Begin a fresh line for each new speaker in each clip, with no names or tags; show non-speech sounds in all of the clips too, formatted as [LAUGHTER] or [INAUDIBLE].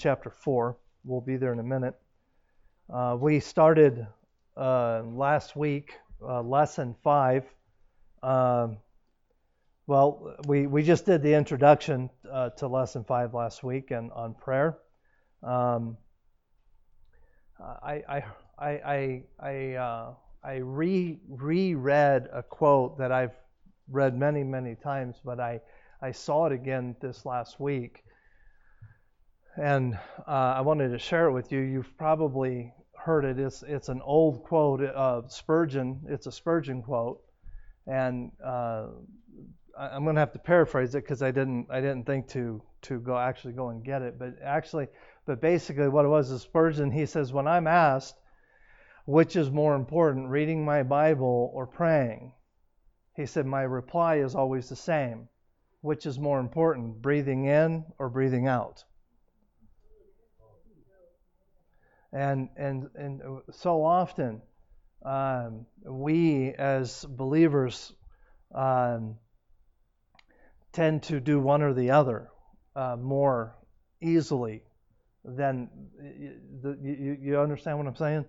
chapter 4. We'll be there in a minute. Uh, we started uh, last week, uh, lesson 5. Um, well, we, we just did the introduction uh, to lesson 5 last week and on prayer. Um, I, I, I, I, I, uh, I re reread a quote that I've read many, many times, but I, I saw it again this last week and uh, I wanted to share it with you. You've probably heard it. It's it's an old quote of Spurgeon. It's a Spurgeon quote, and uh, I'm going to have to paraphrase it because I didn't I didn't think to to go actually go and get it. But actually, but basically what it was is Spurgeon. He says when I'm asked which is more important, reading my Bible or praying, he said my reply is always the same. Which is more important, breathing in or breathing out? And, and, and so often, um, we as believers um, tend to do one or the other uh, more easily than the, you, you understand what I'm saying?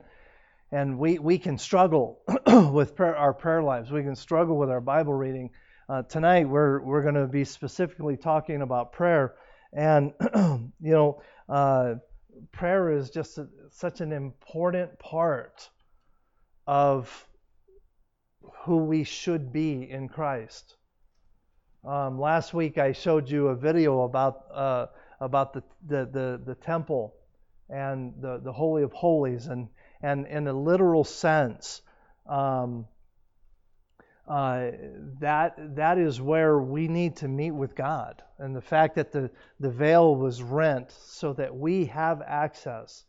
And we, we can struggle [CLEARS THROAT] with prayer, our prayer lives. We can struggle with our Bible reading. Uh, tonight, we're, we're going to be specifically talking about prayer. And, [CLEARS THROAT] you know, uh, prayer is just a, such an important part of who we should be in Christ. Um, last week I showed you a video about uh, about the, the, the, the, temple and the, the Holy of Holies, and, and in a literal sense, um, uh, that that is where we need to meet with God. And the fact that the, the veil was rent so that we have access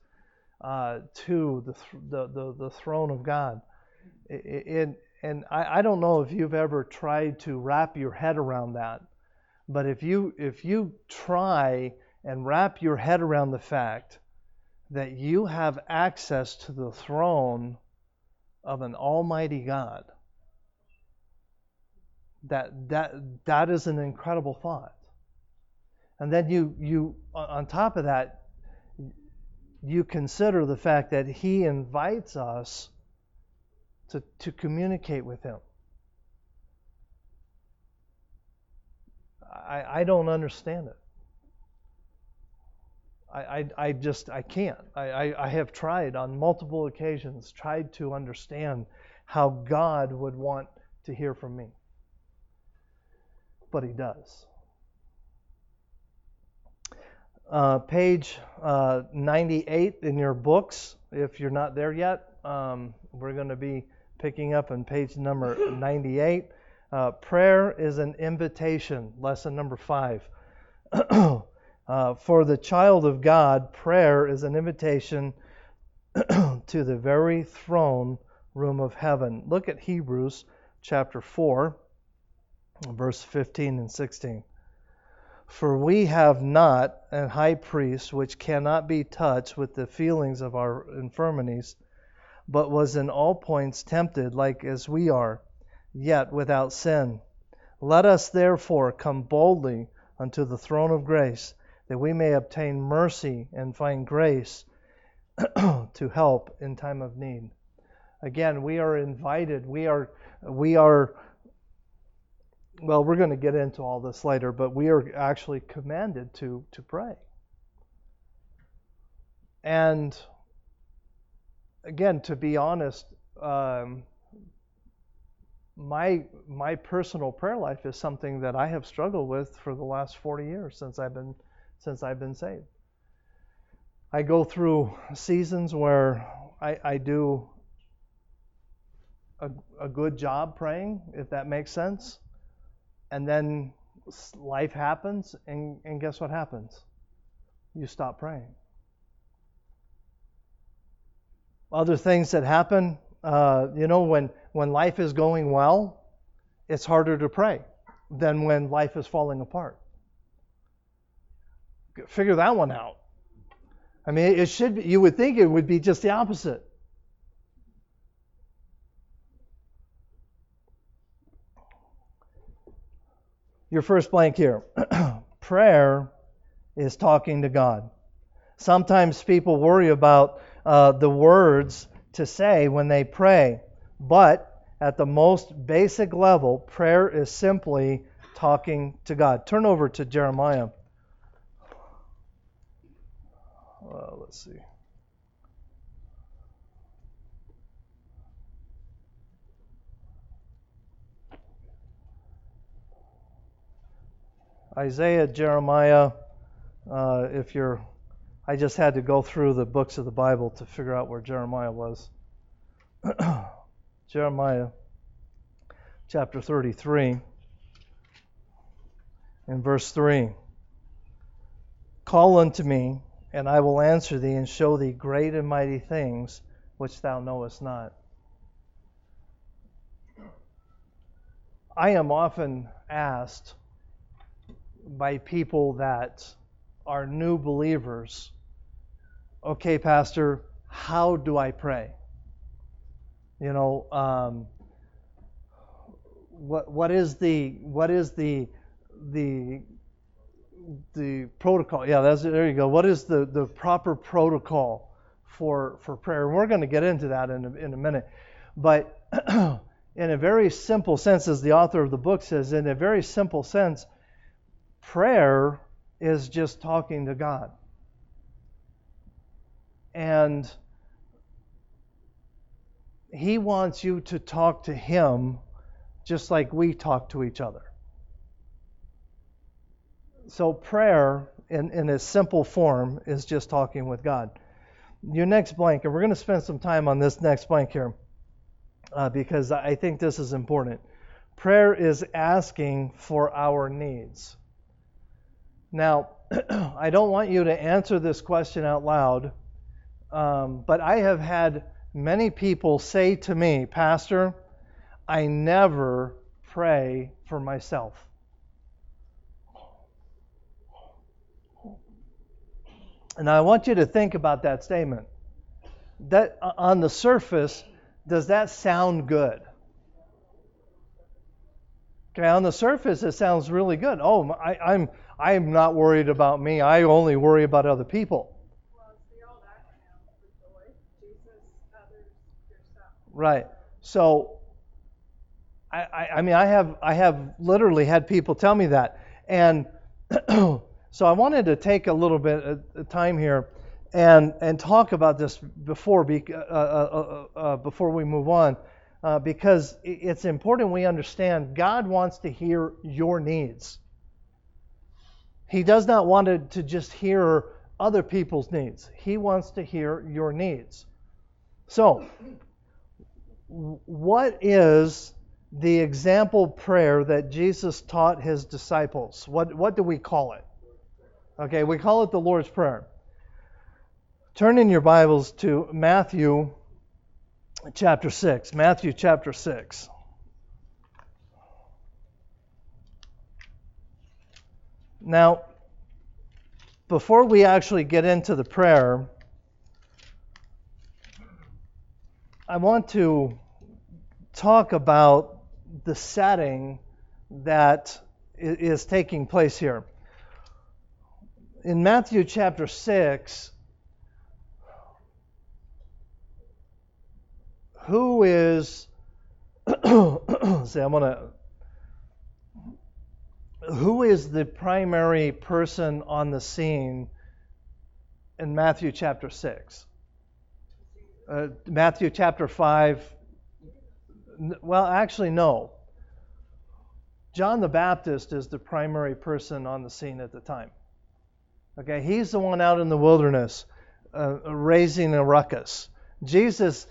uh, to the, the, the, the, throne of God. It, it, and I, I don't know if you've ever tried to wrap your head around that, but if you if you try and wrap your head around the fact that you have access to the throne of an almighty God, that that that is an incredible thought. And then you you on top of that you consider the fact that he invites us to, to communicate with him. I, I don't understand it. I, I, I just I can't. I, I, I have tried on multiple occasions, tried to understand how God would want to hear from me but he does. Uh, page uh, 98 in your books, if you're not there yet, um, we're going to be picking up on page number [COUGHS] 98. Uh, prayer is an invitation, lesson number five. [COUGHS] Uh, for the child of God, prayer is an invitation [COUGHS] to the very throne room of heaven. Look at Hebrews chapter 4 verse 15 and 16. For we have not a high priest which cannot be touched with the feelings of our infirmities, but was in all points tempted like as we are, yet without sin. Let us therefore come boldly unto the throne of grace, that we may obtain mercy and find grace [CLEARS THROAT] to help in time of need. Again, we are invited. We are we are well, we're going to get into all this later, but we are actually commanded to, to pray. And again, to be honest, um, my my personal prayer life is something that I have struggled with for the last 40 years since I've been since I've been saved. I go through seasons where I, I do a, a good job praying, if that makes sense and then life happens, and, and guess what happens? You stop praying. Other things that happen, uh, you know, when, when life is going well, it's harder to pray than when life is falling apart. Figure that one out. I mean, it should be, you would think it would be just the opposite. Your first blank here. [CLEARS THROAT] Prayer is talking to God. Sometimes people worry about uh, the words to say when they pray, but at the most basic level, prayer is simply talking to God. Turn over to Jeremiah. Uh, let's see. Isaiah, Jeremiah, uh, if you're, I just had to go through the books of the Bible to figure out where Jeremiah was. [CLEARS THROAT] Jeremiah chapter 33 in verse 3 Call unto me, and I will answer thee and show thee great and mighty things which thou knowest not. I am often asked, by people that are new believers. Okay, Pastor, how do I pray? You know, um, what what is the what is the the the protocol? Yeah, that's there you go. What is the the proper protocol for for prayer? And we're going to get into that in a, in a minute, but. [CLEARS THROAT] in a very simple sense, as the author of the book says, in a very simple sense, Prayer is just talking to God. And He wants you to talk to Him just like we talk to each other. So, prayer in, in a simple form is just talking with God. Your next blank, and we're going to spend some time on this next blank here uh, because I think this is important. Prayer is asking for our needs. Now, [CLEARS THROAT] I don't want you to answer this question out loud, um, but I have had many people say to me, Pastor, I never pray for myself. And I want you to think about that statement. That on the surface, does that sound good? Okay, on the surface, it sounds really good. Oh, I, I'm not worried about me. I only worry about other people. Right. So, I, I, I mean, I have I have literally had people tell me that, and [CLEARS THROAT] so I wanted to take a little bit of time here and and talk about this before uh uh, uh, uh, uh, before we move on, uh, because it's important we understand God wants to hear your needs. He does not want to just hear other people's needs. He wants to hear your needs. So, what is the example prayer that Jesus taught his disciples? What, what do we call it? Okay, we call it the Lord's Prayer. Turn in your Bibles to Matthew chapter 6. Matthew chapter 6. Now, before we actually get into the prayer, I want to talk about the setting that is taking place here. In Matthew chapter 6, who is, [CLEARS THROAT] see, I'm to who is the primary person on the scene in Matthew chapter 6? Uh, Matthew chapter 5. Well, actually, no. John the Baptist is the primary person on the scene at the time. Okay, he's the one out in the wilderness uh, raising a ruckus. Jesus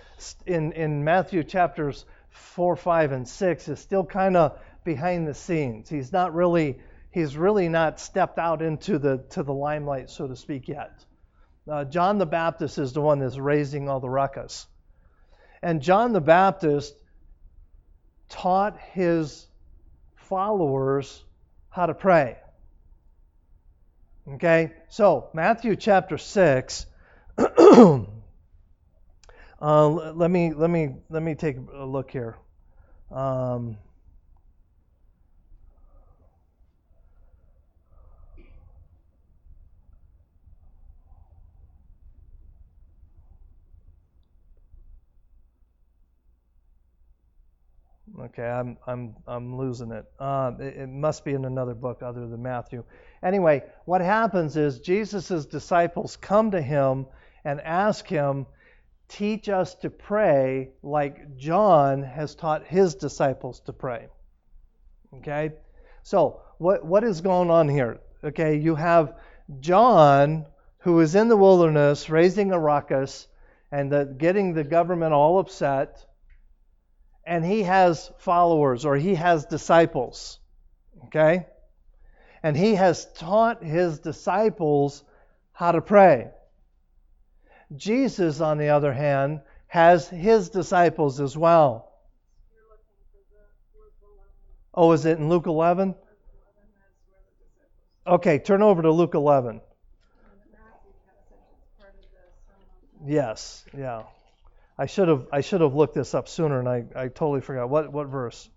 in, in Matthew chapters 4, 5, and 6 is still kind of behind the scenes. He's not really he's really not stepped out into the to the limelight, so to speak, yet. Uh, John the Baptist is the one that's raising all the ruckus, and John the Baptist taught his followers how to pray. Okay, so Matthew chapter six. [CLEARS THROAT] uh, let me let me let me take a look here. Um, Okay, I'm I'm I'm losing it. Uh, it. It must be in another book other than Matthew. Anyway, what happens is Jesus' disciples come to him and ask him, teach us to pray like John has taught his disciples to pray. Okay, so what what is going on here? Okay, you have John who is in the wilderness raising a ruckus and the, getting the government all upset and he has followers or he has disciples. Okay? And he has taught his disciples how to pray. Jesus, on the other hand, has his disciples as well. Oh, is it in Luke 11? Okay, turn over to Luke 11. Yes, yeah. I should have I should have looked this up sooner, and I, I totally forgot. What what verse?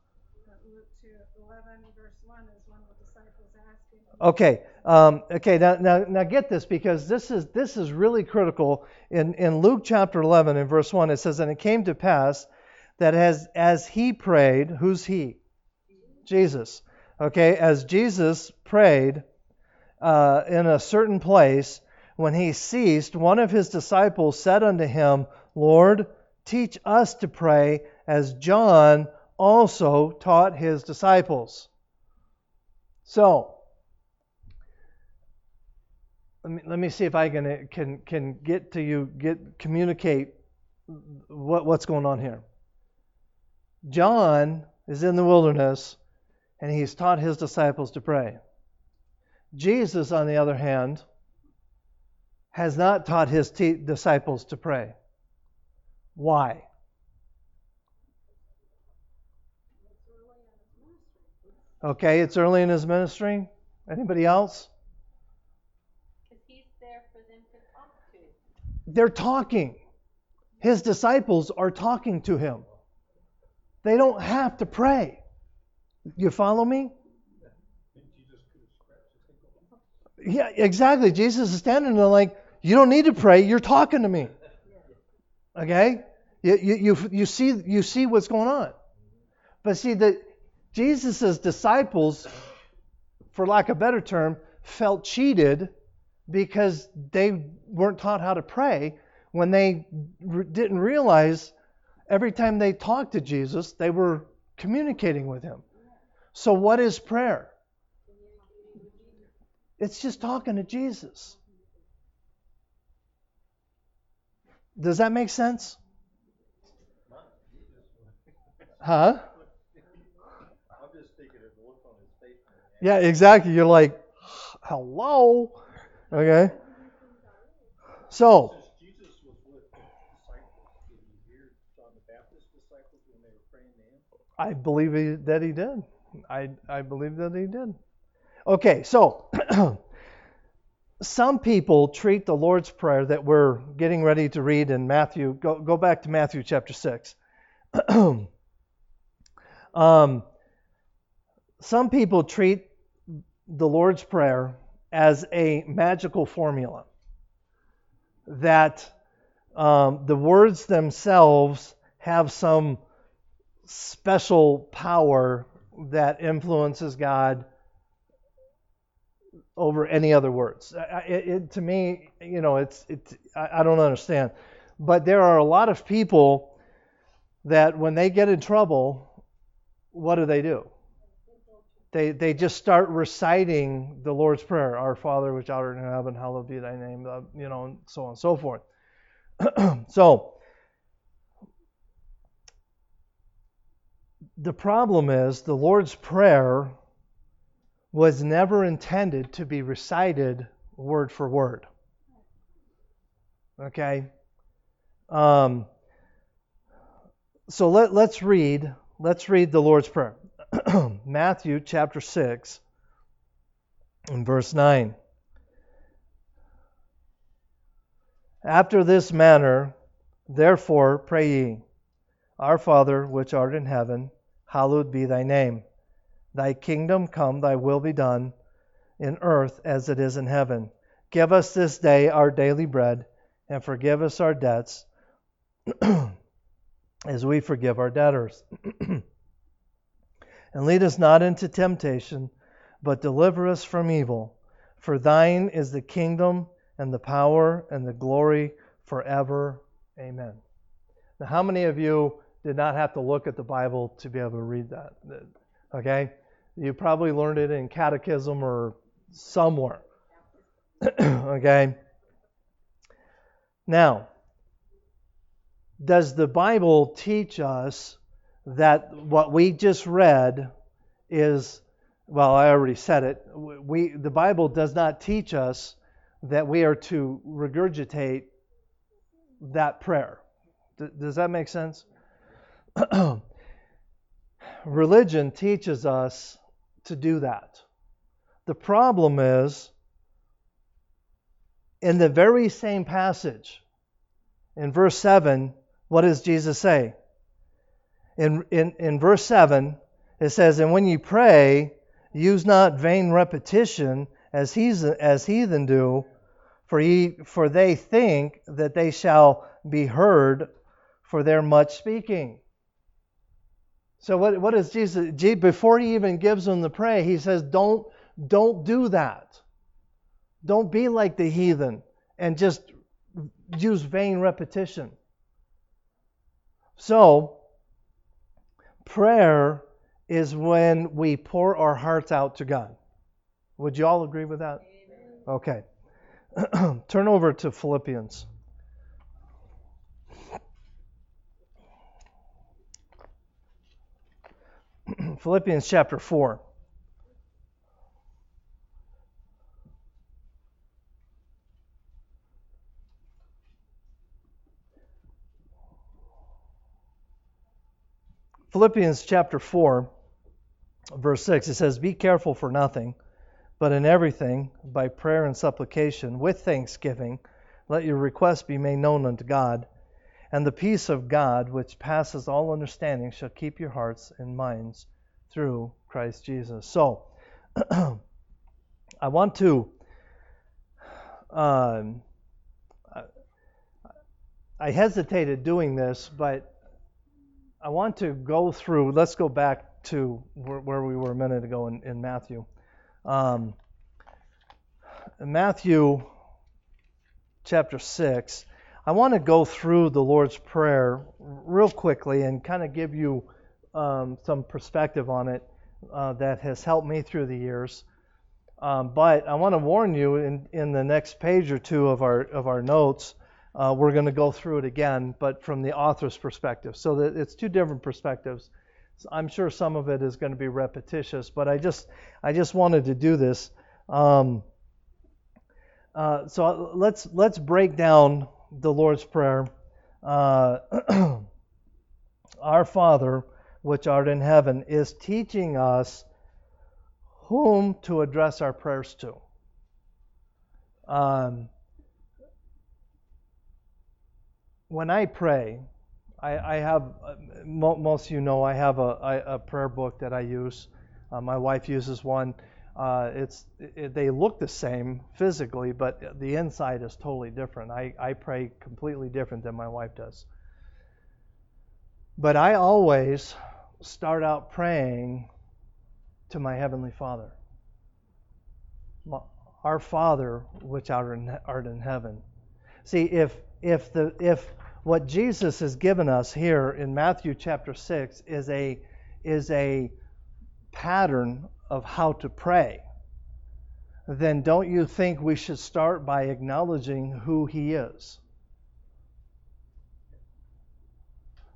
Okay, um, okay. Now, now now get this because this is this is really critical. In in Luke chapter 11 in verse 1, it says, "And it came to pass that as as he prayed, who's he? Jesus. Okay, as Jesus prayed uh, in a certain place, when he ceased, one of his disciples said unto him, Lord, teach us to pray as John also taught his disciples. So, let me, let me see if I can, can, can get to you, get communicate what, what's going on here. John is in the wilderness and he's taught his disciples to pray. Jesus, on the other hand, has not taught his disciples to pray. Why? Okay, it's early in his ministry. Anybody else?
He's there for them to talk to.
They're talking. His disciples are talking to him. They don't have to pray. You follow me? Yeah, exactly. Jesus is standing there like, you don't need to pray. You're talking to me. Okay? You, you, you, see, you see what's going on. But see, that Jesus' disciples, for lack of a better term, felt cheated because they weren't taught how to pray when they re- didn't realize every time they talked to Jesus, they were communicating with him. So, what is prayer? It's just talking to Jesus. Does that make sense? Huh? Yeah, exactly. You're like, hello. Okay. So. I believe that he did. I, I believe that he did. Okay, so [CLEARS THROAT] some people treat the Lord's Prayer that we're getting ready to read in Matthew. Go, go back to Matthew chapter 6. [CLEARS THROAT] um, some people treat the Lord's Prayer as a magical formula. That um, the words themselves have some special power that influences God over any other words. It, it, to me, you know, it's it. I, I don't understand. But there are a lot of people that when they get in trouble, what do they do? They they just start reciting the Lord's prayer, "Our Father which art in heaven, hallowed be thy name," uh, you know, and so on and so forth. [CLEARS THROAT] so. The problem is the Lord's Prayer was never intended to be recited word for word. Okay? Um, so let, let's read let's read the Lord's Prayer. [CLEARS THROAT] Matthew chapter 6 and verse 9. After this manner, therefore, pray ye, Our Father which art in heaven, hallowed be thy name. Thy kingdom come, thy will be done, in earth as it is in heaven. Give us this day our daily bread, and forgive us our debts, [CLEARS THROAT] as we forgive our debtors. [CLEARS THROAT] And lead us not into temptation, but deliver us from evil. For thine is the kingdom and the power and the glory forever. Amen. Now, how many of you did not have to look at the Bible to be able to read that? Okay? You probably learned it in catechism or somewhere. [CLEARS THROAT] okay? Now, does the Bible teach us that what we just read is well, I already said it. We the Bible does not teach us that we are to regurgitate that prayer. D- does that make sense? [CLEARS THROAT] Religion teaches us to do that. The problem is in the very same passage, in verse 7, what does Jesus say? In, in, in verse 7, it says, And when you pray, use not vain repetition as, he's, as heathen do, for, ye, for they think that they shall be heard for their much speaking. So what, what is Jesus? Before he even gives them the pray, he says, don't, don't do that. Don't be like the heathen and just use vain repetition. So, prayer is when we pour our hearts out to God. Would you all agree with that? Okay. [CLEARS THROAT] Turn over to Philippians. [CLEARS THROAT] Philippians chapter 4. Philippians chapter 4, verse 6, it says, Be careful for nothing, but in everything, by prayer and supplication, with thanksgiving, let your requests be made known unto God. And the peace of God, which passes all understanding, shall keep your hearts and minds through Christ Jesus. So, [CLEARS THROAT] I want to. Um, I hesitated doing this, but I want to go through, let's go back to where, where we were a minute ago in, in Matthew. Um, Matthew chapter 6, I want to go through the Lord's Prayer real quickly and kind of give you um, some perspective on it uh, that has helped me through the years. Um, but I want to warn you in, in the next page or two of our, of our notes uh, we're going to go through it again, but from the author's perspective. So that it's two different perspectives. So I'm sure some of it is going to be repetitious, but I just I just wanted to do this. Um, uh, so let's let's break down the Lord's prayer. Uh, [CLEARS THROAT] Our Father, which art in heaven, is teaching us whom to address our prayers to. Um, when I pray, I, I have, most you know, I have a, a prayer book that I use. Uh, my wife uses one. Uh, it's it, they look the same physically, but the inside is totally different. I, I pray completely different than my wife does. But I always start out praying to my heavenly Father, our Father which art in, heaven. See, if if the if what Jesus has given us here in Matthew chapter 6 is a, is a pattern of how to pray, then don't you think we should start by acknowledging who He is?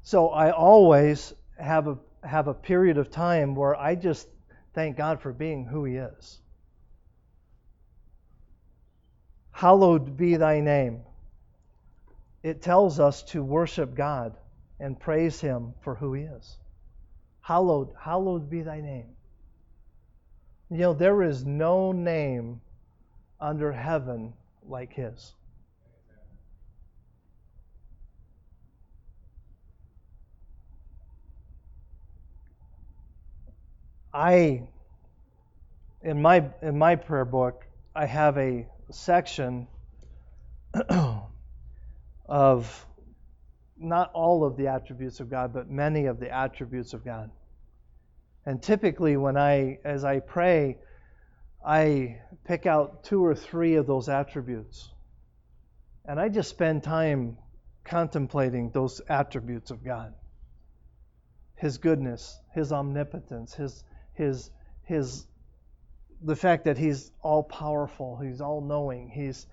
So I always have a, have a period of time where I just thank God for being who He is. Hallowed be thy name it tells us to worship God and praise Him for who He is. Hallowed, hallowed be thy name. You know, there is no name under heaven like His. I, in my in my prayer book, I have a section [CLEARS THROAT] of not all of the attributes of God, but many of the attributes of God. And typically, when I, as I pray, I pick out two or three of those attributes. And I just spend time contemplating those attributes of God His goodness, His omnipotence, His, His, His, the fact that He's all powerful, He's all knowing, He's,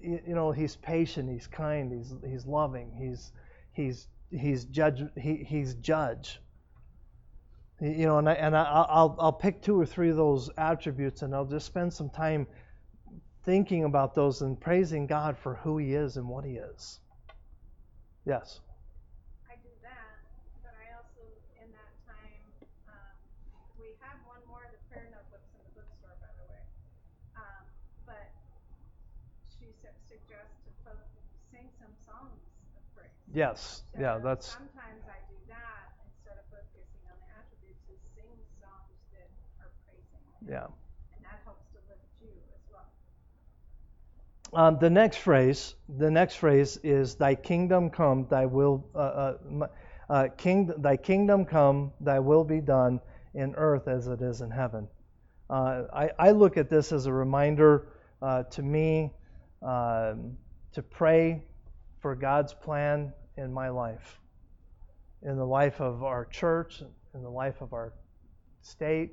you know, He's patient, He's kind, He's, He's loving, He's, He's, He's judge, he, He's judge. You know, and I, and I, I'll I'll pick two or three of those attributes, and I'll just spend some time thinking about those and praising God for who He is and what He is. Yes.
I do that, but
yeah.
And that helps to lift you as well.
Um, the next phrase, the next phrase is "Thy kingdom come, Thy will, uh, uh, uh, king, Thy kingdom come, Thy will be done in earth as it is in heaven." Uh, I, I look at this as a reminder uh, to me um, to pray for God's plan in my life, in the life of our church, in the life of our state,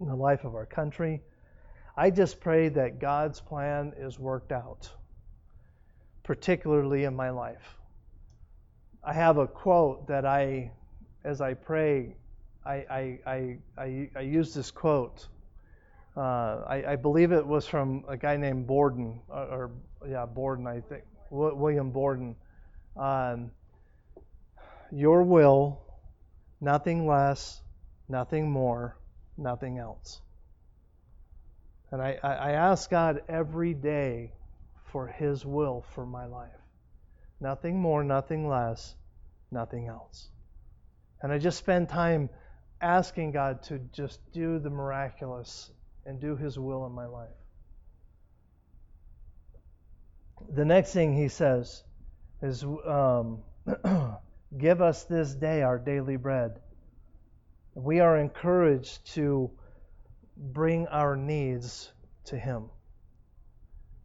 in the life of our country. I just pray that God's plan is worked out, particularly in my life. I have a quote that I, as I pray, I, I, I, I, use this quote. Uh, I, I believe it was from a guy named Borden, or, or yeah, Borden, I think, Wi- William Borden. Um, Your will, nothing less, nothing more, nothing else. And I, I, ask God every day for His will for my life. Nothing more, nothing less, nothing else. And I just spend time asking God to just do the miraculous and do His will in my life. The next thing He says is, um, [CLEARS THROAT] Give us this day our daily bread. We are encouraged to bring our needs to Him.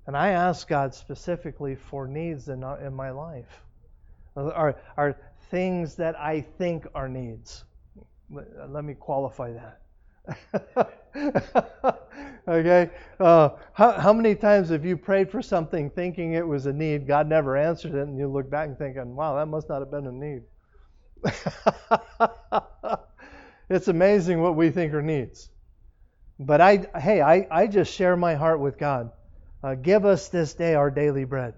And I ask God specifically for needs in, in my life, are, are things that I think are needs. Let, let me qualify that. [LAUGHS] okay? Uh, how, how many times have you prayed for something thinking it was a need? God never answered it, and you look back and thinking, wow, that must not have been a need. [LAUGHS] it's amazing what we think are needs. But I, hey, I, I just share my heart with God. Uh, give us this day our daily bread.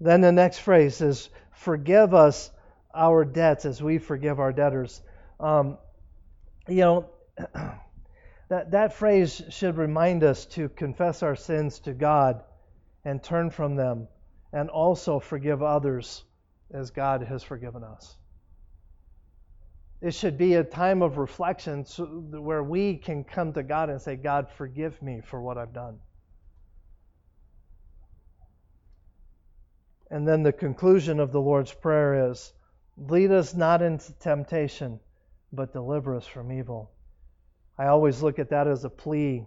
Then the next phrase is, forgive us our debts as we forgive our debtors. Um, you know, [CLEARS THROAT] that, that phrase should remind us to confess our sins to God and turn from them, and also forgive others as God has forgiven us. It should be a time of reflection so, where we can come to God and say, God, forgive me for what I've done. And then the conclusion of the Lord's Prayer is Lead us not into temptation, but deliver us from evil. I always look at that as a plea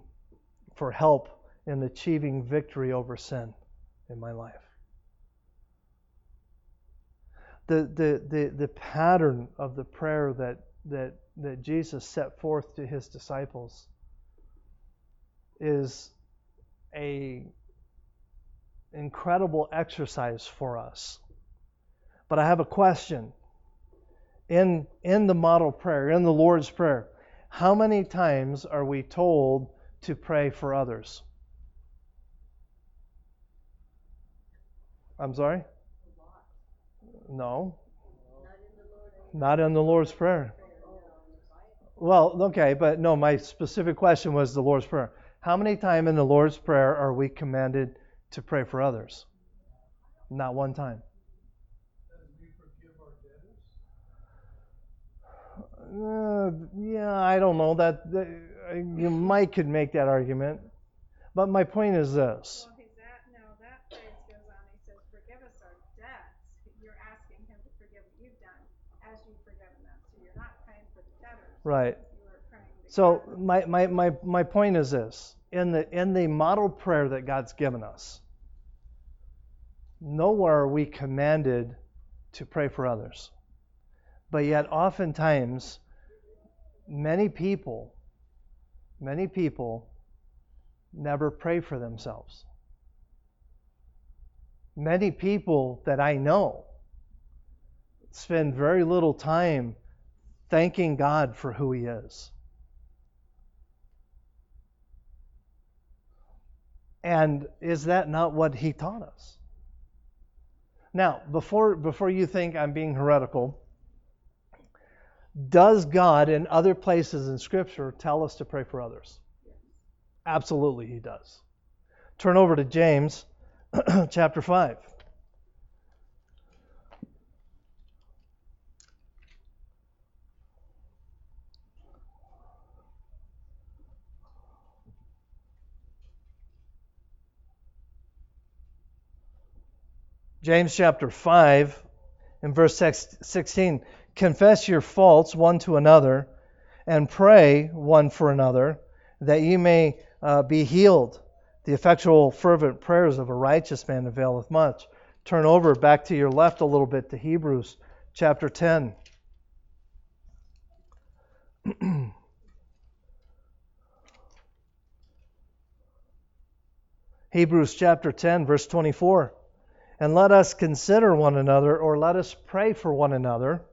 for help in achieving victory over sin in my life. The, the, the, the pattern of the prayer that, that, that Jesus set forth to his disciples is a incredible exercise for us. But I have a question. In, in the model prayer, in the Lord's Prayer, how many times are we told to pray for others? I'm sorry? No. Not in the Lord's Prayer. Well, okay, but no, my specific question was the Lord's Prayer. How many times in the Lord's Prayer are we commanded to pray for others? Not one time. Uh, yeah, I don't know that, that you might could make that argument, but my point is this.
Well, he's at, no, that phrase goes on. He says, "Forgive us our debts." You're asking him to forgive what you've done, as you've forgiven them. So you're not praying for the debtors.
Right. So my, my, my, my point is this in the in the model prayer that God's given us, nowhere are we commanded to pray for others. But yet oftentimes many people many people never pray for themselves. Many people that I know spend very little time thanking God for who He is. And is that not what He taught us? Now, before, before you think I'm being heretical, does God in other places in Scripture tell us to pray for others? Absolutely, He does. Turn over to James [CLEARS THROAT] chapter 5. James chapter 5 and verse 16 Confess your faults one to another and pray one for another that ye may uh, be healed. The effectual, fervent prayers of a righteous man availeth much. Turn over back to your left a little bit to Hebrews chapter 10. [CLEARS THROAT] Hebrews chapter 10, verse 24. And let us consider one another, or let us pray for one another,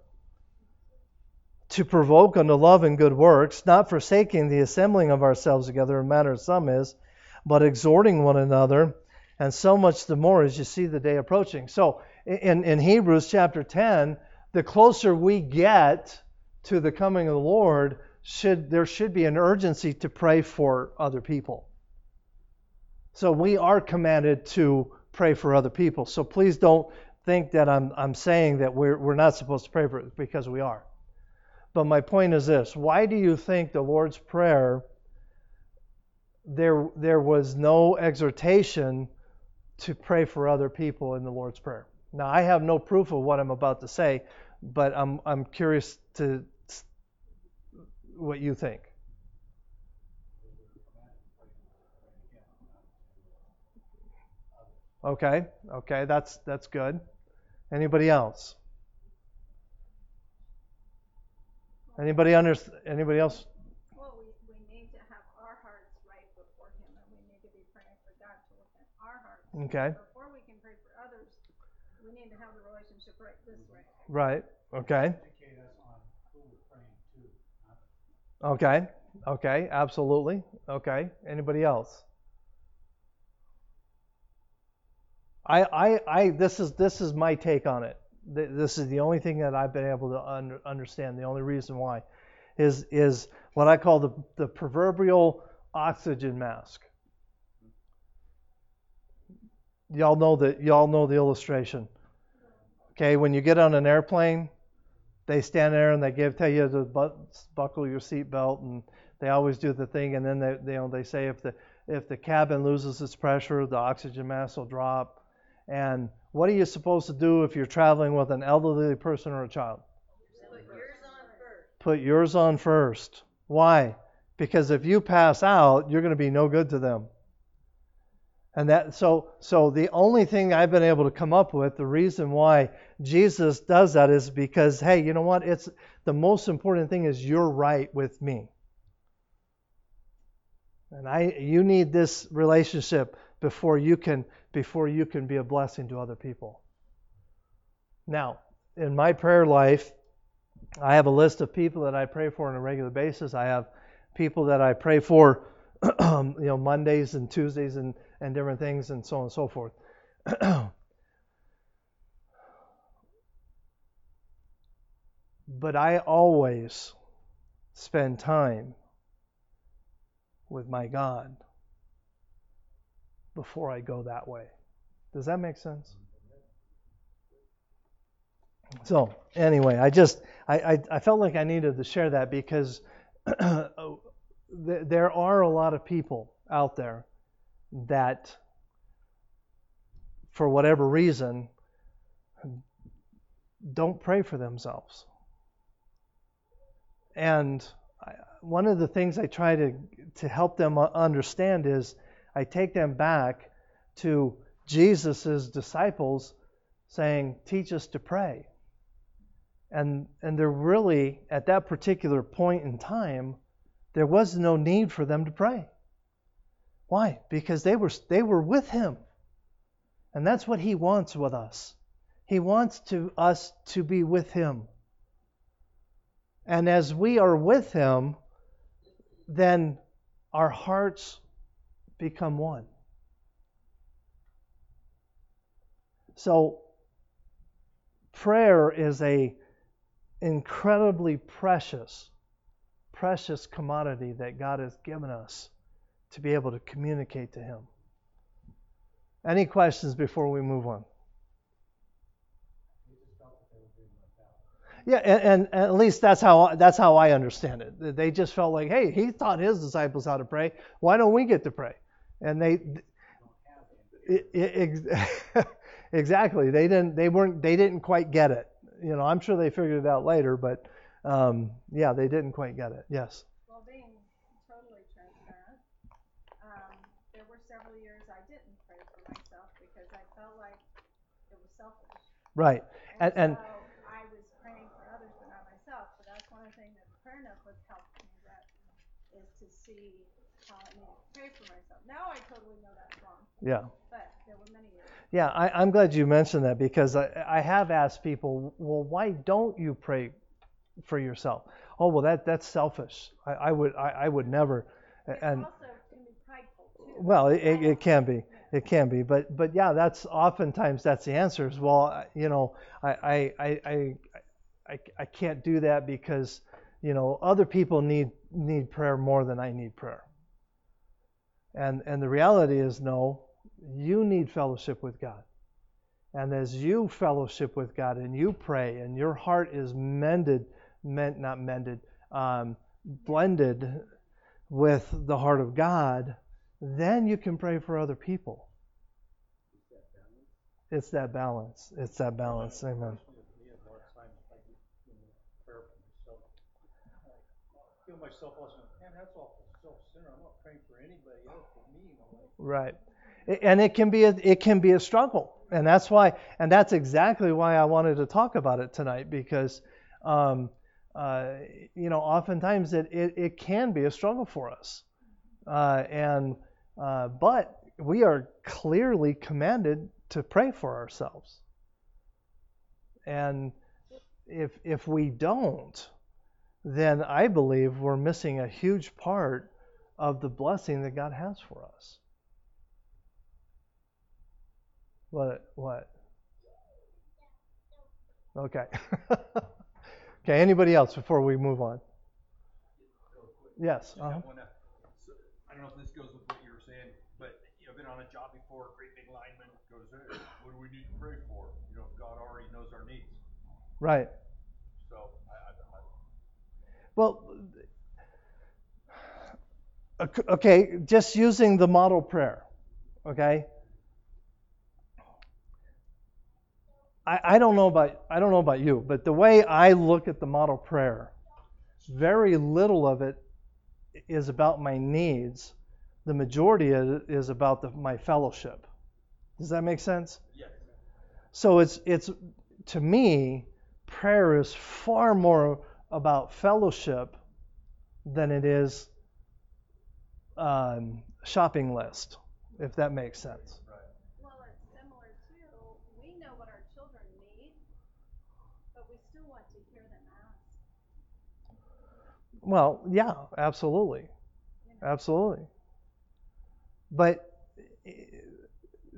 to provoke unto love and good works, not forsaking the assembling of ourselves together, in manner as some is, but exhorting one another, and so much the more as you see the day approaching. So, in, in Hebrews chapter 10, the closer we get to the coming of the Lord, should there should be an urgency to pray for other people. So we are commanded to pray for other people. So please don't think that I'm, I'm saying that we're, we're not supposed to pray for it because we are. But my point is this why do you think the Lord's Prayer, there, there was no exhortation to pray for other people in the Lord's Prayer? Now, I have no proof of what I'm about to say, but I'm, I'm curious to what you think. Okay, okay, that's that's good. Anybody else? Anybody under anybody else?
Well, we, we need to have our hearts right before Him, and we need to be praying for God to look at our hearts.
Okay.
Before we can pray for others, we need to have the relationship right this way.
Right. Okay.
educate us on who we're praying to.
Okay. Okay. Absolutely. Okay. Anybody else? I, I, I, this is this is my take on it. This is the only thing that I've been able to un- understand. The only reason why is is what I call the the proverbial oxygen mask. Y'all know that y'all know the illustration. Okay, when you get on an airplane, they stand there and they give tell you to bu- buckle your seatbelt, and they always do the thing, and then they, they you know they say if the if the cabin loses its pressure, the oxygen mask will drop. And what are you supposed to do if you're traveling with an elderly person or a child? Put yours on first. Put yours on first. Why? Because if you pass out, you're going to be no good to them. And that so so the only thing I've been able to come up with, the reason why Jesus does that is because hey, you know what? It's the most important thing is you're right with me. And I you need this relationship before you can before you can be a blessing to other people. Now, in my prayer life, I have a list of people that I pray for on a regular basis. I have people that I pray for [CLEARS THROAT] you know Mondays and Tuesdays and and different things and so on and so forth. [CLEARS THROAT] but I always spend time with my God before I go that way. Does that make sense? So anyway, I just I, I, I felt like I needed to share that because [CLEARS THROAT] there are a lot of people out there that, for whatever reason, don't pray for themselves. and one of the things I try to to help them understand is I take them back to Jesus' disciples saying, "Teach us to pray." And and they're really at that particular point in time, there was no need for them to pray. Why? Because they were they were with him. And that's what he wants with us. He wants to us to be with him. And as we are with him, then our hearts become one. So prayer is a incredibly precious precious commodity that God has given us to be able to communicate to him. Any questions before we move on? Yeah, and, and, at least that's how that's how I understand it. They just felt like, hey, he taught his disciples how to pray. Why don't we get to pray? And they, it, it, [LAUGHS] exactly, they didn't they weren't they didn't quite get it. You know, I'm sure they figured it out later, but um, yeah, they didn't quite get it. Yes.
Well, being totally transparent, um, there were several years I didn't pray for myself because I felt like it was selfish.
Right. And, and
so I was praying for others but not myself. So that's one of the things that the prayer notebook helped me with is to see how I need to pray for myself. Now I totally know that's wrong,
yeah.
but there were many years.
Yeah, I, I'm glad you mentioned that because I, I have asked people, well, why don't you pray for yourself? Oh, well, that that's selfish. I, I would I, I would never. And
also can be prideful too.
well, it, it, it can be, it can be, but but yeah, that's oftentimes that's the answer. Is well, you know, I I I I, I, I can't do that because you know other people need need prayer more than I need prayer. And and the reality is no, you need fellowship with God. And as you fellowship with God and you pray and your heart is mended, meant not mended, um, blended with the heart of God, then you can pray for other people. It's that balance. It's that balance. Amen. Right. And it can be a, it can be a struggle, and that's why, and that's exactly why I wanted to talk about it tonight because, um, uh, you know, oftentimes it, it, it can be a struggle for us, uh, and uh, but we are clearly commanded to pray for ourselves, and if if we don't, then I believe we're missing a huge part of the blessing that God has for us. What? What? Okay. [LAUGHS] okay. Anybody else before we move on? Yes. Uh-huh.
uh, I don't know if this goes with what you were saying, but you know, been on a job before, a great big lineman goes, hey, what do we need to pray for? You know, God already knows our needs.
Right.
So I, I, I
Well, ok- okay. Just using the model prayer. Okay. I, I don't know about I don't know about you, but the way I look at the model prayer, very little of it is about my needs. The majority of it is about the, my fellowship. Does that make sense?
yes.
So it's it's to me, prayer is far more about fellowship than it is um, shopping list, if that makes sense.
Well, it's similar too. We know what our children need, but we still want to hear them ask.
Well, yeah, absolutely, absolutely. But eh,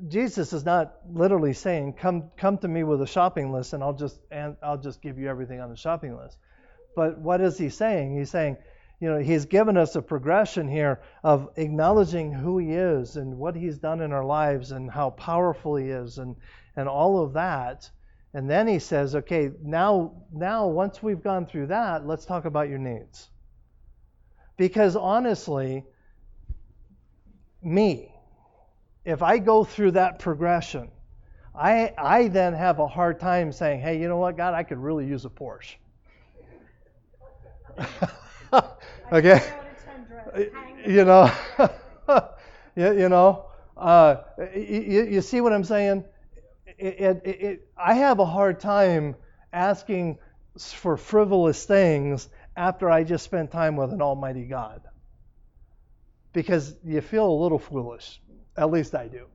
Jesus is not literally saying, "Come, come to me with a shopping list, and I'll just and I'll just give you everything on the shopping list." But what is he saying? He's saying, you know, he's given us a progression here of acknowledging who he is and what he's done in our lives and how powerful he is and and all of that. And then he says, okay, now now once we've gone through that, let's talk about your needs. Because honestly, me, if I go through that progression, I I then have a hard time saying, hey, you know what, God, I could really use a Porsche. [LAUGHS] okay? You know, [LAUGHS] you, you know, uh, you, you see what I'm saying? It, it, it, I have a hard time asking for frivolous things after I just spent time with an Almighty God. Because you feel a little foolish. At least I do.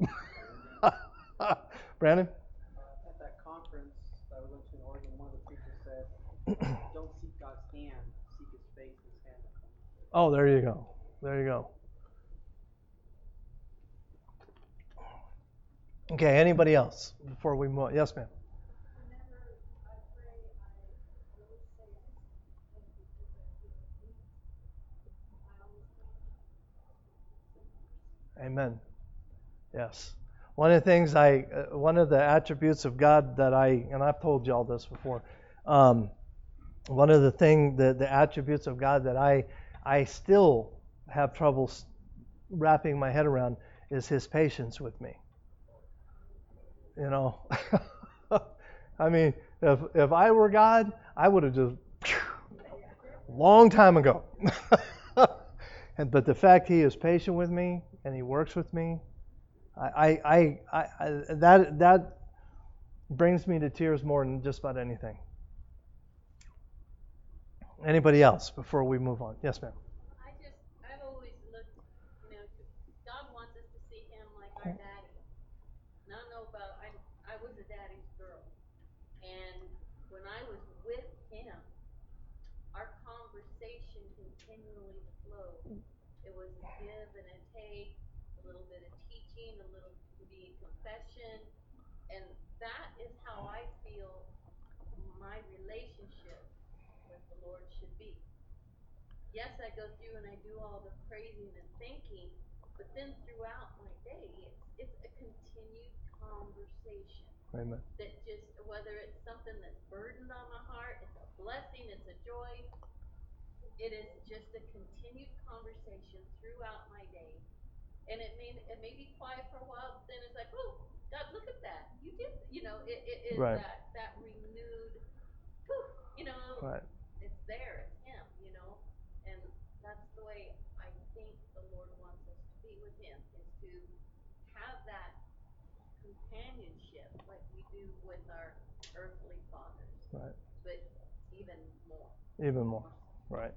[LAUGHS] Brandon?
Uh, at that conference that we went to in Oregon, one of the preachers said, [CLEARS THROAT] "Don't seek God's hand, seek His face, His hand."
Oh, there you go. There you go. Okay, anybody else before we move? Yes, ma'am.
Whenever I pray, I always say thank you for the healing. I always thank
Amen. Yes. One of the things I, uh, one of the attributes of God that I, and I've told y'all this before, um, one of the thing, the, the attributes of God that I, I still have trouble wrapping my head around is His patience with me. You know, [LAUGHS] I mean, if if I were God, I would have just long time ago. [LAUGHS] and but the fact He is patient with me and He works with me, I, I, I, I, that that brings me to tears more than just about anything. Anybody else before we move on? Yes, ma'am.
I just, I've always looked, you know, God wants us to see Him like our daddy. And I don't know about, I, I was a daddy's girl. And when I was with Him, our conversation continually flowed. It was a give and a take, a little bit of teaching, a little be confession. And that is how I feel my relationship with the Lord should be yes, I go through and I do all the praising and thanking, but then throughout my day, it's, it's a continued conversation
Amen.
that just, whether it's something that's burdened on my heart, it's a blessing, it's a joy, it is just a continued conversation throughout my day. And it may, it may be quiet for a while, but then it's like, oh, God, look at that. You did, you know, it, it is
Right.
that, that renewed, whew, you know,
Right.
it's there, it's him, you know, and that's the way I think the Lord wants us to be with him, is to have that companionship like we do with our earthly fathers,
Right.
but even more.
Even more. Right.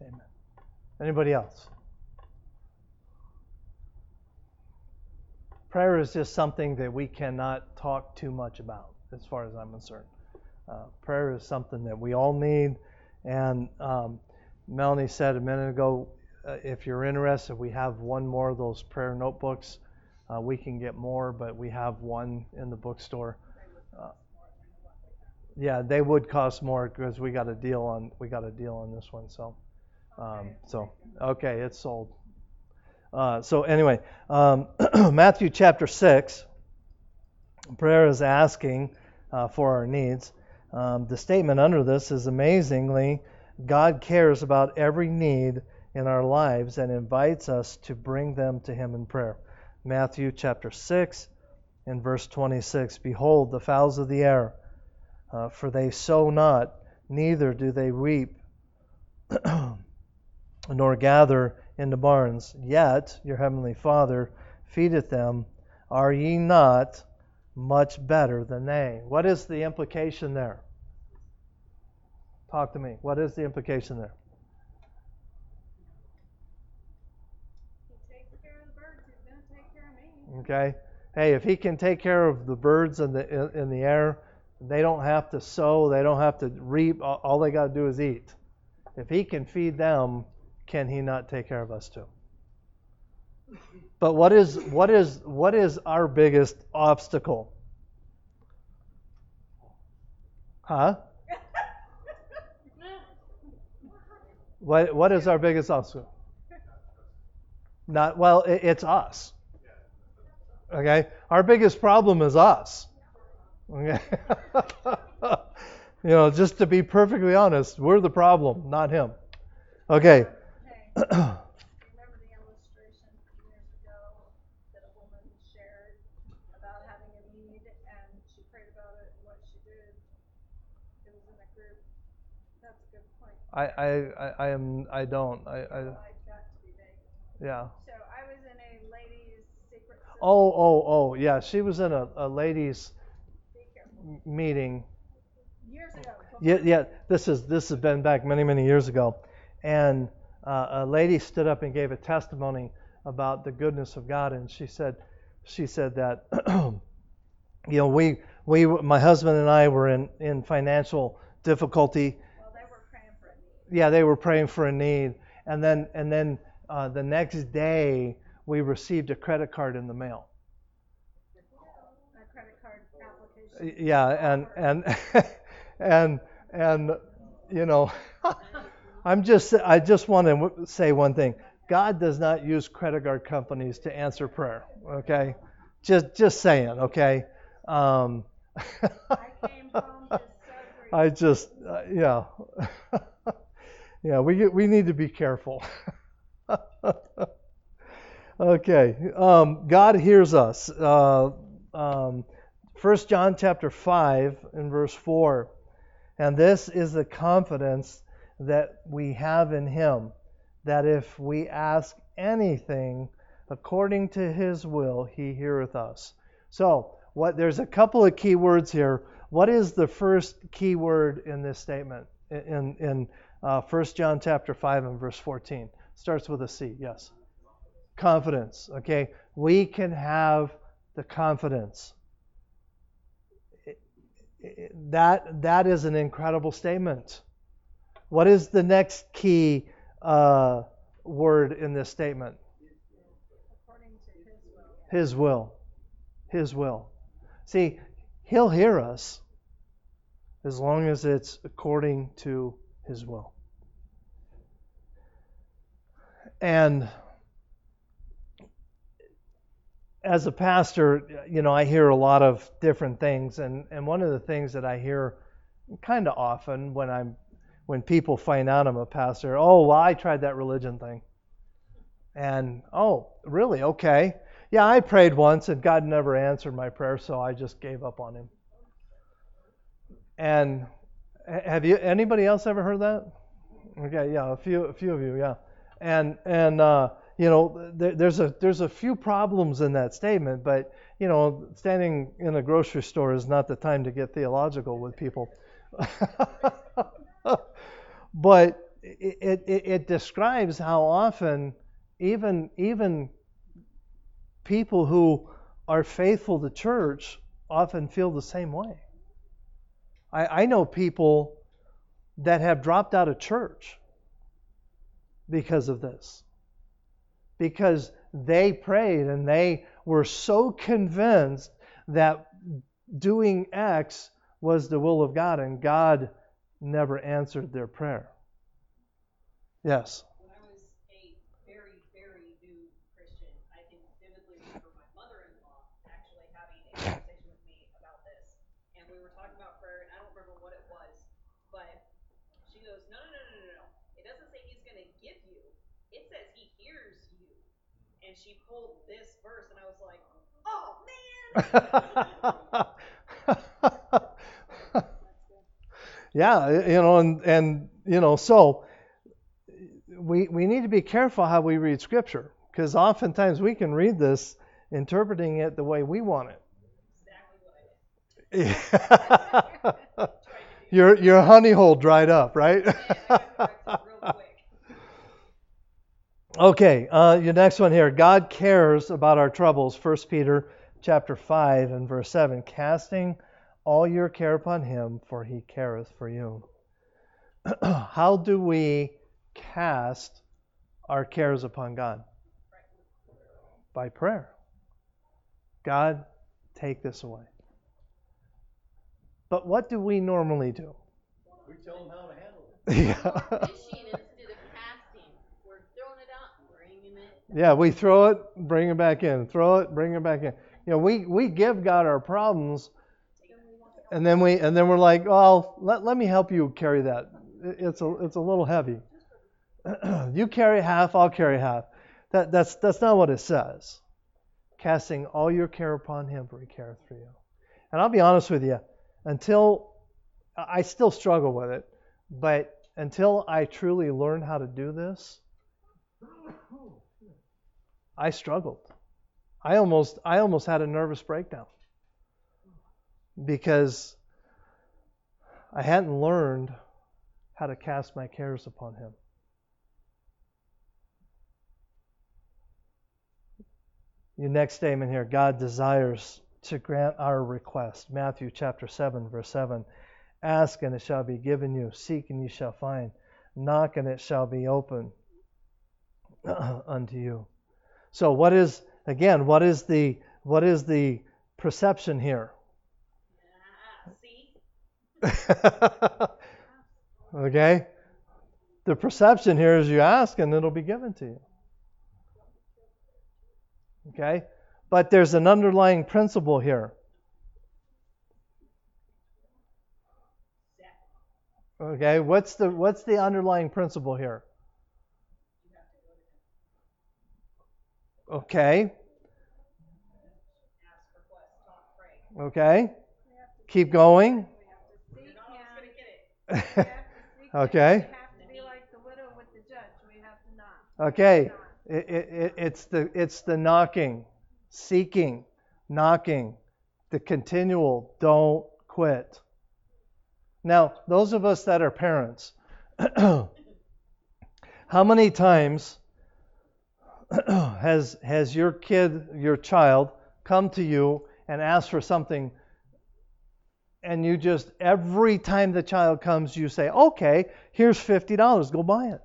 Amen. Anybody else? Prayer is just something that we cannot talk too much about, as far as I'm concerned. Uh, prayer is something that we all need. And um, Melanie said a minute ago uh, if you're interested, we have one more of those prayer notebooks. Uh, we can get more, but we have one in the bookstore. Uh, yeah, they would cost more because we got a deal on we got a deal on this one. So, um, so okay, it's sold. Uh, so anyway, um, [CLEARS THROAT] Matthew chapter six. Prayer is asking uh, for our needs. Um, the statement under this is amazingly, God cares about every need in our lives and invites us to bring them to Him in prayer. Matthew chapter 6 and verse 26 Behold, the fowls of the air, uh, for they sow not, neither do they reap, [CLEARS THROAT] nor gather into barns, yet your heavenly Father feedeth them. Are ye not much better than they? What is the implication there? Talk to me. What is the implication there? Okay. Hey, if he can take care of the birds in the in the air, they don't have to sow, they don't have to reap. All they got to do is eat. If he can feed them, can he not take care of us too? But what is what is what is our biggest obstacle? Huh? What what is our biggest obstacle? Not well, it, it's us. Okay? Our biggest problem is us. Okay? [LAUGHS] you know, just to be perfectly honest, we're the problem, not him. Okay.
Remember the illustration from years ago that a woman shared about having a need and she prayed about it and what she did? It was in a group. That's a good point.
I I I, I am I don't I, I
I've got to be vague.
yeah.
So I was in a ladies' secret.
Oh oh oh yeah. She was in a, a ladies
Be careful.
m- meeting.
Years ago.
Yeah yeah. This is this has been back many many years ago, and uh, a lady stood up and gave a testimony about the goodness of God, and she said she said that [CLEARS THROAT] you know we we my husband and I were in in financial difficulty
Well, they were praying for a need.
yeah, they were praying for a need, and then and then uh, the next day we received a credit card in the mail.
A credit card application.
Yeah, and and [LAUGHS] and and you know, [LAUGHS] I'm just I just want to say one thing. God does not use credit card companies to answer prayer. Okay, just just saying. Okay. Um,
I just so
I just, uh, yeah, [LAUGHS] yeah. We we need to be careful. [LAUGHS] okay, um, God hears us. Uh, um, 1 John chapter five and verse four, and this is the confidence that we have in Him, that if we ask anything according to His will, He heareth us. So, what? There's a couple of key words here. What is the first key word in this statement in in uh, 1 John chapter 5 and verse 14? Starts with a C. Yes. Confidence. Okay. We can have the confidence. That that is an incredible statement. What is the next key uh, word in this statement?
His will.
His will. His will. See, He'll hear us as long as it's according to His will. And as a pastor, you know, I hear a lot of different things, and, and one of the things that I hear kind of often when I'm when people find out I'm a pastor, oh, well, I tried that religion thing. And oh, really? Okay. Yeah, I prayed once and God never answered my prayer, so I just gave up on him. And have you anybody else ever heard that? Okay, yeah, a few a few of you, yeah. And and uh, you know, there, there's a there's a few problems in that statement, but you know, standing in a grocery store is not the time to get theological with people. [LAUGHS] [LAUGHS] but it, it, it describes how often even even people who are faithful to church often feel the same way. I, I know people that have dropped out of church because of this. Because they prayed and they were so convinced that doing X was the will of God and God never answered their prayer. Yes.
when I was a very, very new Christian, I can vividly remember my mother-in-law actually having a conversation with me about this. And we were talking about prayer, and I don't remember what it was, but she goes, no, no, no, no, no, no. It doesn't say he's going to give you. It says he hears you. And she pulled this verse, and I was like, oh, man! [LAUGHS] [LAUGHS]
yeah, you know, and and you know, so we we need to be careful how we read scripture because oftentimes we can read this interpreting it the way we want it.
Exactly what I did. [LAUGHS]
your your honey hole dried up, right?
Man, I got corrected real quick.
okay, uh, your next one here. God cares about our troubles. First Peter chapter five and verse seven. Casting all your care upon him, for he careth for you. [CLEARS THROAT] How do we cast our cares upon God? By prayer. God, take this away. But what do we normally do?
We tell them how to handle it. [LAUGHS]
Yeah.
Fishing instead of casting. We're throwing it out and bringing it.
Yeah, we throw it, bring it back in. Throw it, bring it back in. You know, we, we give God our problems, and then we and then we're like, well, let, let me help you carry that. It's a it's a little heavy. [CLEARS THROAT] you carry half, I'll carry half. That that's that's not what it says. Casting all your care upon Him, for He careth for you. And I'll be honest with you, until I still struggle with it, But until I truly learned how to do this, I struggled. I almost I almost had a nervous breakdown because I hadn't learned how to cast my cares upon him. Your next statement here God desires to grant our request. Matthew chapter 7, verse 7. Ask and it shall be given you. Seek and you shall find. Knock and it shall be open [CLEARS THROAT] unto you. So what is again, what is the what is the perception here? [LAUGHS] Okay? The perception here is you ask and it'll be given to you. Okay? But there's an underlying principle here. Okay, what's the what's the underlying principle here? Okay. Okay. Keep going.
Knock. [LAUGHS]
Okay. It, it, it, it's the it's the knocking, seeking, knocking, the continual. Don't quit. Now, those of us that are parents, [CLEARS THROAT] how many times [CLEARS THROAT] has has your kid, your child, come to you and asked for something, and you just every time the child comes, you say, "Okay, here's fifty dollars. Go buy it."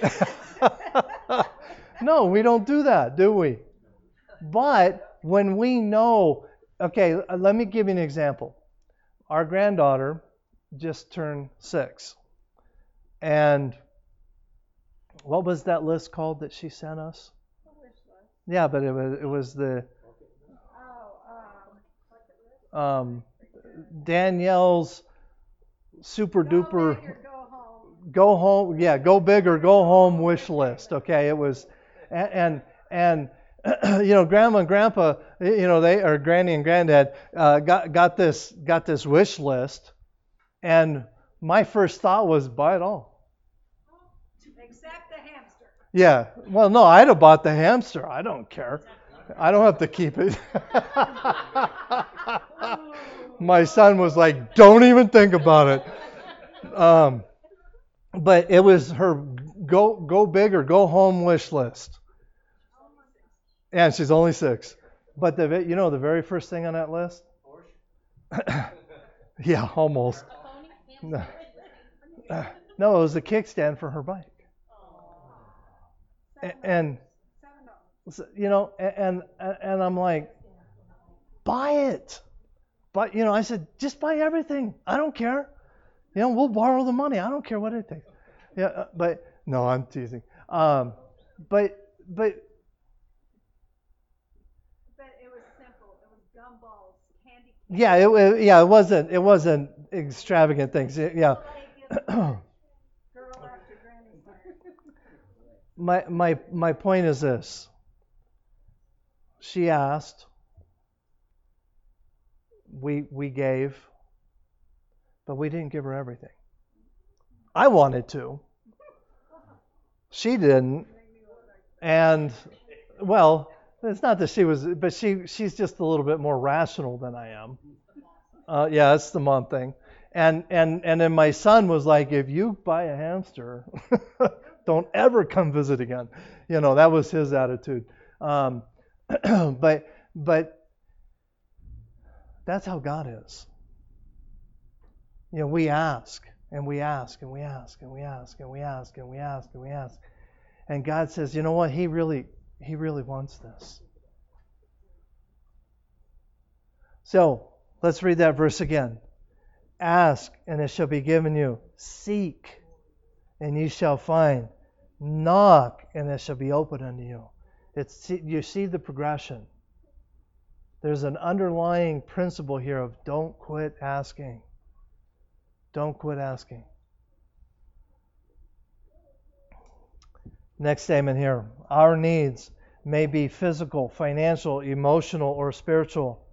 [LAUGHS] no, we don't do that, do we? But when we know, okay, uh, let me give you an example. Our granddaughter just turned six. And what was that list called that she sent us? Yeah, but it was it was the
um,
Danielle's super duper
go home.
go home yeah go big or go home wish list okay? It was and and, and [CLEARS THROAT] you know grandma and grandpa you know they or granny and granddad uh, got got this got this wish list and my first thought was buy it all.
Except the hamster.
yeah. Well no i'd have bought the hamster. I don't care i don't have to keep it my son was like don't even think about it um, but it was her go go big or go home wish list. And she's only six. But the you know the very first thing on that list? [COUGHS] yeah, almost. No. No, it was a kickstand for her bike. And you know, and and and I'm like, buy it. But you know, I said, just buy everything. I don't care. You know, we'll borrow the money. I don't care what it takes. Yeah, uh, but no, I'm teasing. Um, but but
yeah, it was simple. It was gumballs,
yeah, it, wa- yeah, it wasn't it wasn't extravagant things. It- yeah. [CLEARS THROAT]
Girl after granny's heart.
my my my point is this. She asked. We we gave, but we didn't give her everything. I wanted to. She didn't. And well, it's not that she was, but she she's just a little bit more rational than I am. Uh, yeah, it's the mom thing. And and and then my son was like, if you buy a hamster, [LAUGHS] don't ever come visit again. You know, that was his attitude. Um, [CLEARS THROAT] but but that's how God is. You know, we ask and we ask and we ask and we ask and we ask and we ask and we ask. And God says, you know what? He really, He really wants this. So let's read that verse again. Ask and it shall be given you. Seek and you shall find. Knock and it shall be opened unto you. It's you see the progression. There's an underlying principle here of don't quit asking. Don't quit asking. Next statement here. Our needs may be physical, financial, emotional, or spiritual.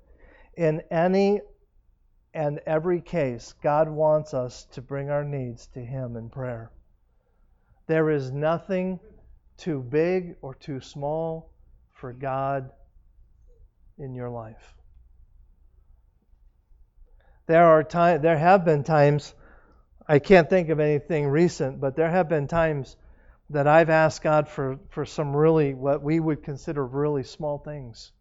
In any and every case, God wants us to bring our needs to Him in prayer. There is nothing too big or too small for God in your life. There are time, there have been times I can't think of anything recent, but there have been times that I've asked God for, for some really what we would consider really small things.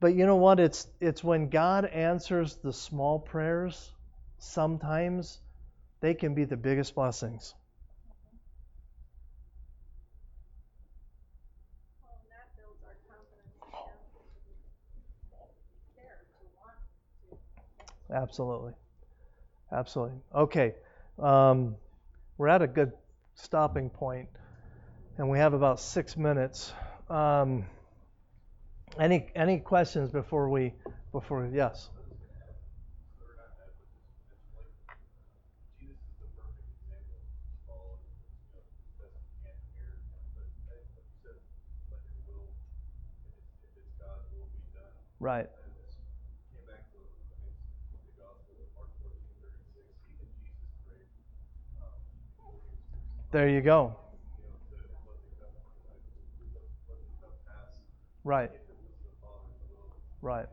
But you know what? It's it's when God answers the small prayers, sometimes they can be the biggest blessings.
Well, and that builds our confidence in Him. There to want to.
Absolutely. Absolutely. Okay. Um, we're at a good stopping point, and we have about six minutes. Um, any any questions before we before yes? Right. There you go. Right. Right.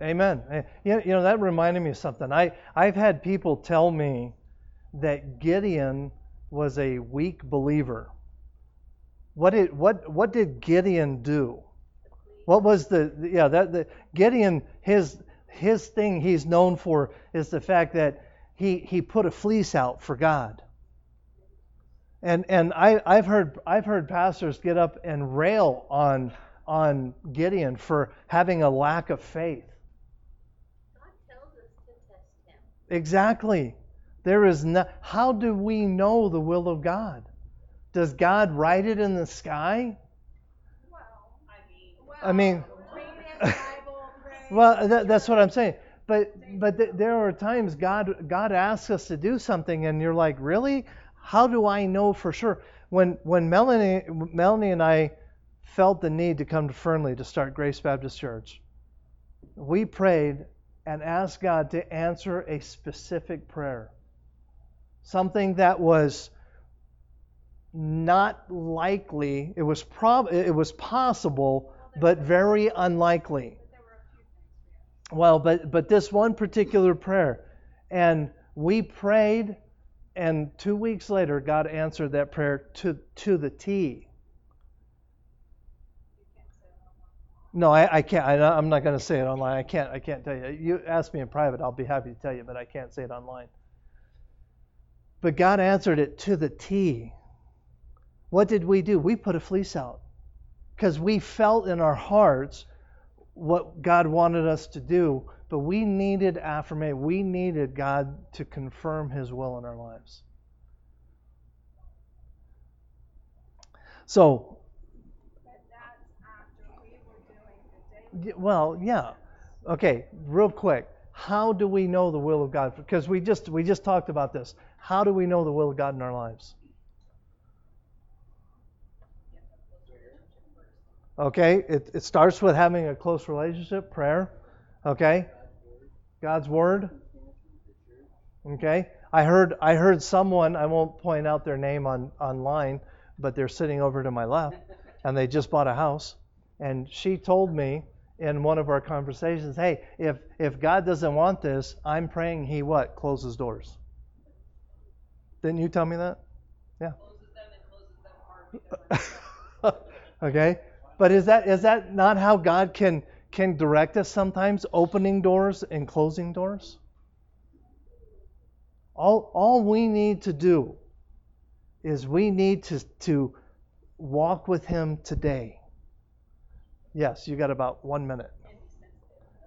Amen. Eh, You know, that reminded me of something. I, I've had people tell me that Gideon was a weak believer. What did, what, what did Gideon do? What was the yeah that the Gideon his his thing he's known for is the fact that he he put a fleece out for God. And and I I've heard I've heard pastors get up and rail on on Gideon for having a lack of faith.
God tells us to test him.
Exactly. There is no how do we know the will of God? Does God write it in the sky?
Well,
I mean,
well,
I mean-
read his Bible, pray.
Well, that, that's what I'm saying. But but th- there are times God God asks us to do something, and you're like, really? How do I know for sure? When when Melanie Melanie and I felt the need to come to Fernley to start Grace Baptist Church, we prayed and asked God to answer a specific prayer, something that was not likely. It was prob it was possible, but very unlikely.
But there were a few things we
Well, but but this one particular prayer, and we prayed, and two weeks later, God answered that prayer to to the T. No, I, I can't. I, I'm not going to say it online. I can't. I can't tell you. You ask me in private. I'll be happy to tell you, but I can't say it online. But God answered it to the T. What did we do? We put a fleece out because we felt in our hearts what God wanted us to do, but we needed affirmation. We needed God to confirm His will in our lives. So,
we
well, yeah. Okay, real quick. How do we know the will of God? Because we just we just talked about this. How do we know the will of God in our lives? Okay, it, it starts with having a close relationship, prayer. Okay, God's word. Okay, I heard I heard someone. I won't point out their name on online, but they're sitting over to my left, and they just bought a house. And she told me in one of our conversations, "Hey, if if God doesn't want this, I'm praying He what closes doors." Didn't you tell me that? Yeah.
closes them and closes them [LAUGHS]
okay but is that is that not how god can can direct us sometimes opening doors and closing doors? All all we need to do is we need to to walk with him today. Yes you got about one minute.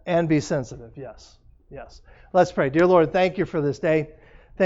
And be sensitive. Yes yes. Let's pray. Dear lord thank you for this day